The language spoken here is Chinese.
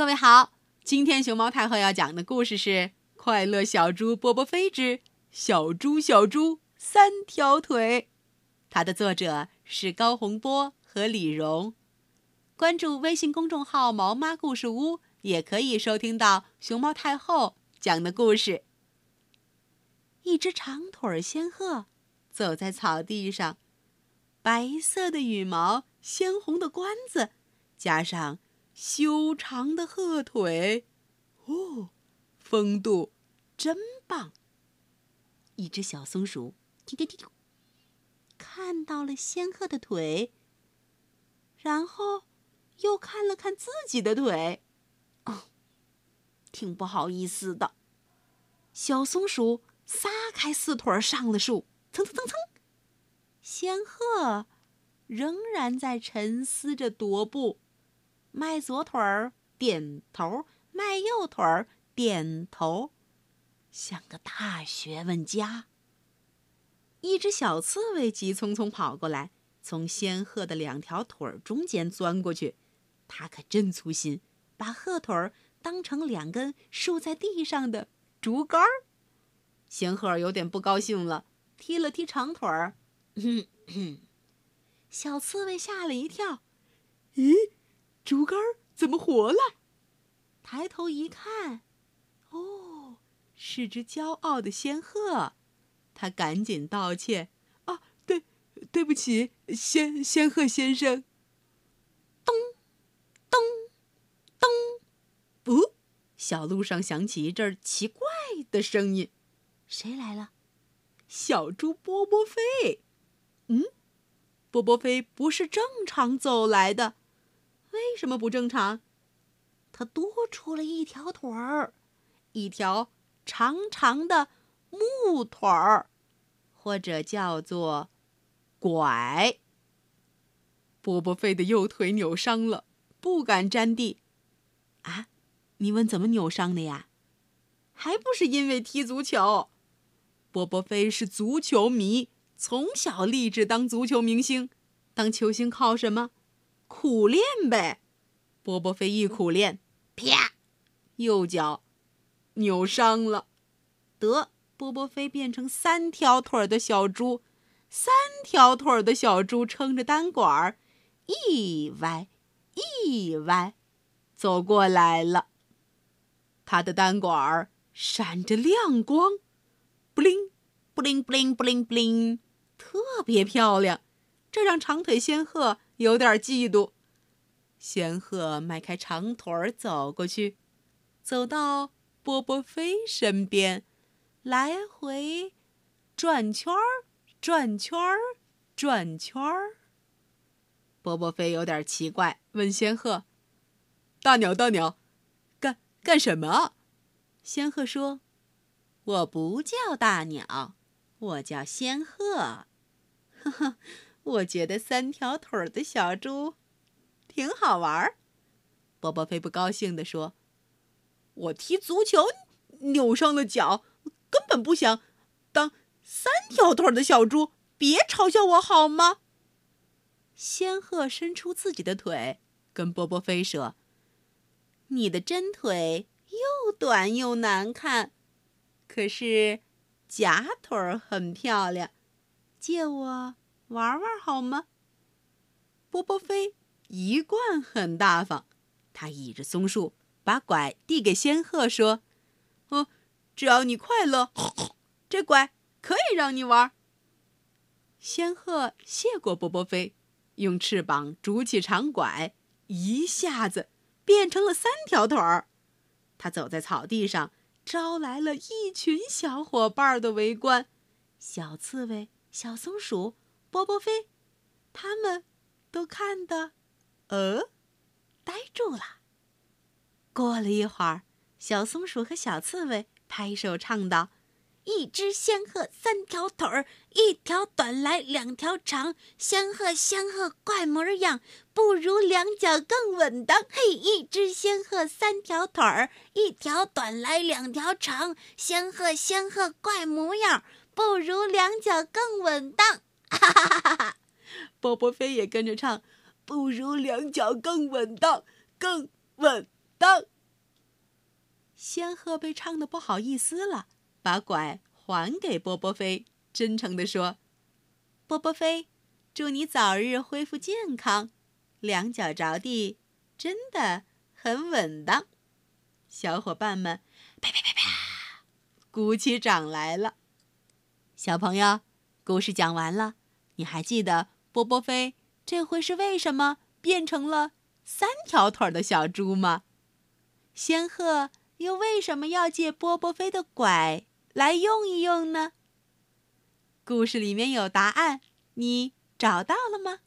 各位好，今天熊猫太后要讲的故事是《快乐小猪波波飞之小猪小猪三条腿》，它的作者是高洪波和李荣。关注微信公众号“毛妈故事屋”，也可以收听到熊猫太后讲的故事。一只长腿仙鹤走在草地上，白色的羽毛，鲜红的冠子，加上。修长的鹤腿，哦，风度真棒！一只小松鼠，啾啾啾啾，看到了仙鹤的腿，然后又看了看自己的腿，哦，挺不好意思的。小松鼠撒开四腿上了树，蹭蹭蹭蹭。仙鹤仍然在沉思着踱步。迈左腿儿点头，迈右腿儿点头，像个大学问家。一只小刺猬急匆匆跑过来，从仙鹤的两条腿儿中间钻过去。它可真粗心，把鹤腿儿当成两根竖在地上的竹竿儿。仙鹤有点不高兴了，踢了踢长腿儿。小刺猬吓了一跳，咦？竹竿怎么活了？抬头一看，哦，是只骄傲的仙鹤。他赶紧道歉：“啊，对，对不起，仙仙鹤先生。”咚，咚，咚，哦，小路上响起一阵奇怪的声音：“谁来了？”小猪波波飞。嗯，波波飞不是正常走来的。什么不正常？它多出了一条腿儿，一条长长的木腿儿，或者叫做拐。波波飞的右腿扭伤了，不敢沾地。啊，你问怎么扭伤的呀？还不是因为踢足球。波波飞是足球迷，从小立志当足球明星。当球星靠什么？苦练呗，波波飞一苦练，啪，右脚扭伤了。得，波波飞变成三条腿的小猪，三条腿的小猪撑着单管儿，一歪一歪，走过来了。他的单管儿闪着亮光，布灵布灵布灵布灵布灵，特别漂亮，这让长腿仙鹤。有点嫉妒，仙鹤迈开长腿儿走过去，走到波波飞身边，来回转圈儿，转圈儿，转圈儿。波波飞有点奇怪，问仙鹤：“大鸟，大鸟，干干什么？”仙鹤说：“我不叫大鸟，我叫仙鹤。”呵呵。我觉得三条腿的小猪挺好玩儿。波波飞不高兴地说：“我踢足球扭伤了脚，根本不想当三条腿的小猪，别嘲笑我好吗？”仙鹤伸出自己的腿，跟波波飞说：“你的真腿又短又难看，可是假腿很漂亮，借我。”玩玩好吗？波波飞一贯很大方，他倚着松树，把拐递给仙鹤，说：“哦，只要你快乐，这拐可以让你玩。”仙鹤谢过波波飞，用翅膀拄起长拐，一下子变成了三条腿儿。他走在草地上，招来了一群小伙伴的围观：小刺猬、小松鼠。波波飞，他们都看得，呃，呆住了。过了一会儿，小松鼠和小刺猬拍手唱道：“一只仙鹤三条腿儿，一条短来两条长。仙鹤仙鹤怪模样，不如两脚更稳当。嘿，一只仙鹤三条腿儿，一条短来两条长。仙鹤仙鹤怪模样，不如两脚更稳当。”哈哈哈哈哈！波波飞也跟着唱，不如两脚更稳当，更稳当。仙鹤被唱的不好意思了，把拐还给波波飞，真诚地说：“波波飞，祝你早日恢复健康，两脚着地真的很稳当。”小伙伴们啪啪啪啪，鼓起掌来了。小朋友，故事讲完了，你还记得波波飞这回是为什么变成了三条腿的小猪吗？仙鹤。又为什么要借波波飞的拐来用一用呢？故事里面有答案，你找到了吗？